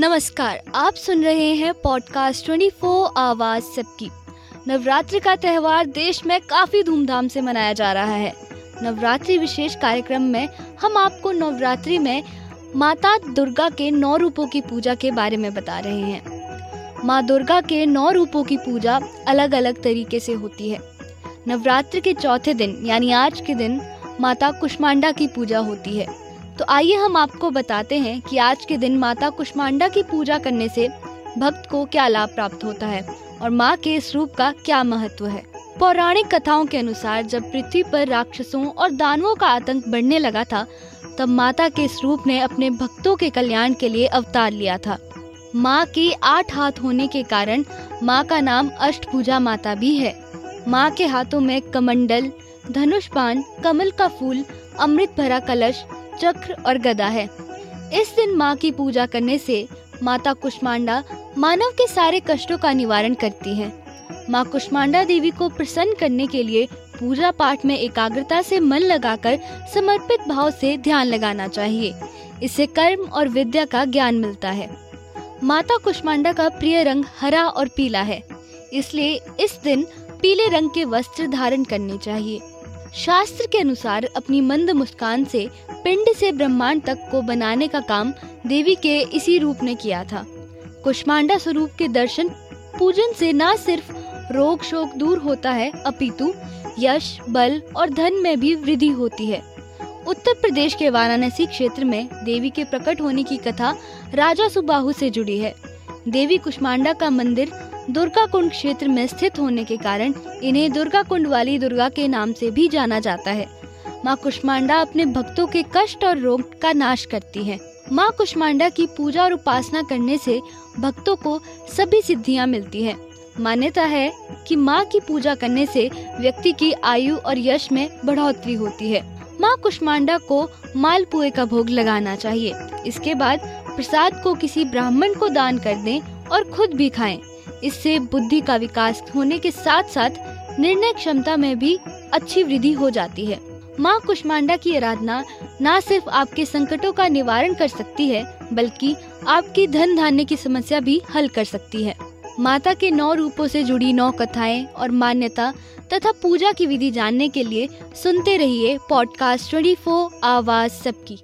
नमस्कार, आप सुन रहे हैं पॉडकास्ट 24 आवाज़ सबकी। नवरात्रि का त्यौहार देश में काफ़ी धूमधाम से मनाया जा रहा है। नवरात्रि विशेष कार्यक्रम में हम आपको नवरात्रि में माता दुर्गा के नौ रूपों की पूजा के बारे में बता रहे हैं। माँ दुर्गा के नौ रूपों की पूजा अलग अलग तरीके से होती है। नवरात्रि के चौथे दिन, यानी आज के दिन, माता कुष्मांडा की पूजा होती है। तो आइए हम आपको बताते हैं कि आज के दिन माता कुष्मांडा की पूजा करने से भक्त को क्या लाभ प्राप्त होता है और माँ के इस रूप का क्या महत्व है। पौराणिक कथाओं के अनुसार जब पृथ्वी पर राक्षसों और दानवों का आतंक बढ़ने लगा था, तब माता के इस रूप ने अपने भक्तों के कल्याण के लिए अवतार लिया था। माँ के आठ हाथ होने के कारण माँ का नाम अष्टभुजा माता भी है। माँ के हाथों में कमंडल धनुष पान कमल का फूल अमृत भरा कलश चक्र और गदा है। इस दिन माँ की पूजा करने से माता कुष्मांडा मानव के सारे कष्टों का निवारण करती है। माँ कुष्मांडा देवी को प्रसन्न करने के लिए पूजा पाठ में एकाग्रता से मन लगाकर समर्पित भाव से ध्यान लगाना चाहिए। इससे कर्म और विद्या का ज्ञान मिलता है। माता कुष्मांडा का प्रिय रंग हरा और पीला है, इसलिए इस दिन पीले रंग के वस्त्र धारण करने चाहिए। शास्त्र के अनुसार अपनी मंद मुस्कान से पिंड से ब्रह्मांड तक को बनाने का काम देवी के इसी रूप ने किया था। कुष्मांडा स्वरूप के दर्शन पूजन से न सिर्फ़ रोग शोक दूर होता है, अपितु यश, बल और धन में भी वृद्धि होती है। उत्तर प्रदेश के वाराणसी क्षेत्र में देवी के प्रकट होने की कथा राजा सुबाहु से जुड़ी है। देवी कुष्मांडा का मंदिर दुर्गा कुंड क्षेत्र में स्थित होने के कारण इन्हें दुर्गा कुंड वाली दुर्गा के नाम से भी जाना जाता है। माँ कुष्मांडा अपने भक्तों के कष्ट और रोग का नाश करती है। माँ कुष्मांडा की पूजा और उपासना करने से भक्तों को सभी सिद्धियाँ मिलती है। मान्यता है कि माँ की पूजा करने से व्यक्ति की आयु और यश में बढ़ोतरी होती है। माँ कुष्मांडा को मालपुए का भोग लगाना चाहिए। इसके बाद प्रसाद को किसी ब्राह्मण को दान कर दें और खुद भी खाएँ। इससे बुद्धि का विकास होने के साथ साथ निर्णय क्षमता में भी अच्छी वृद्धि हो जाती है। माँ कुष्मांडा की आराधना न सिर्फ़ आपके संकटों का निवारण कर सकती है, बल्कि आपकी धन धान्य की समस्या भी हल कर सकती है। माता के नौ रूपों से जुड़ी नौ कथाएँ और मान्यता तथा पूजा की विधि जानने के लिए सुनते रहिए पॉडकास्ट ट्वेंटी फोर आवाज़ सबकी।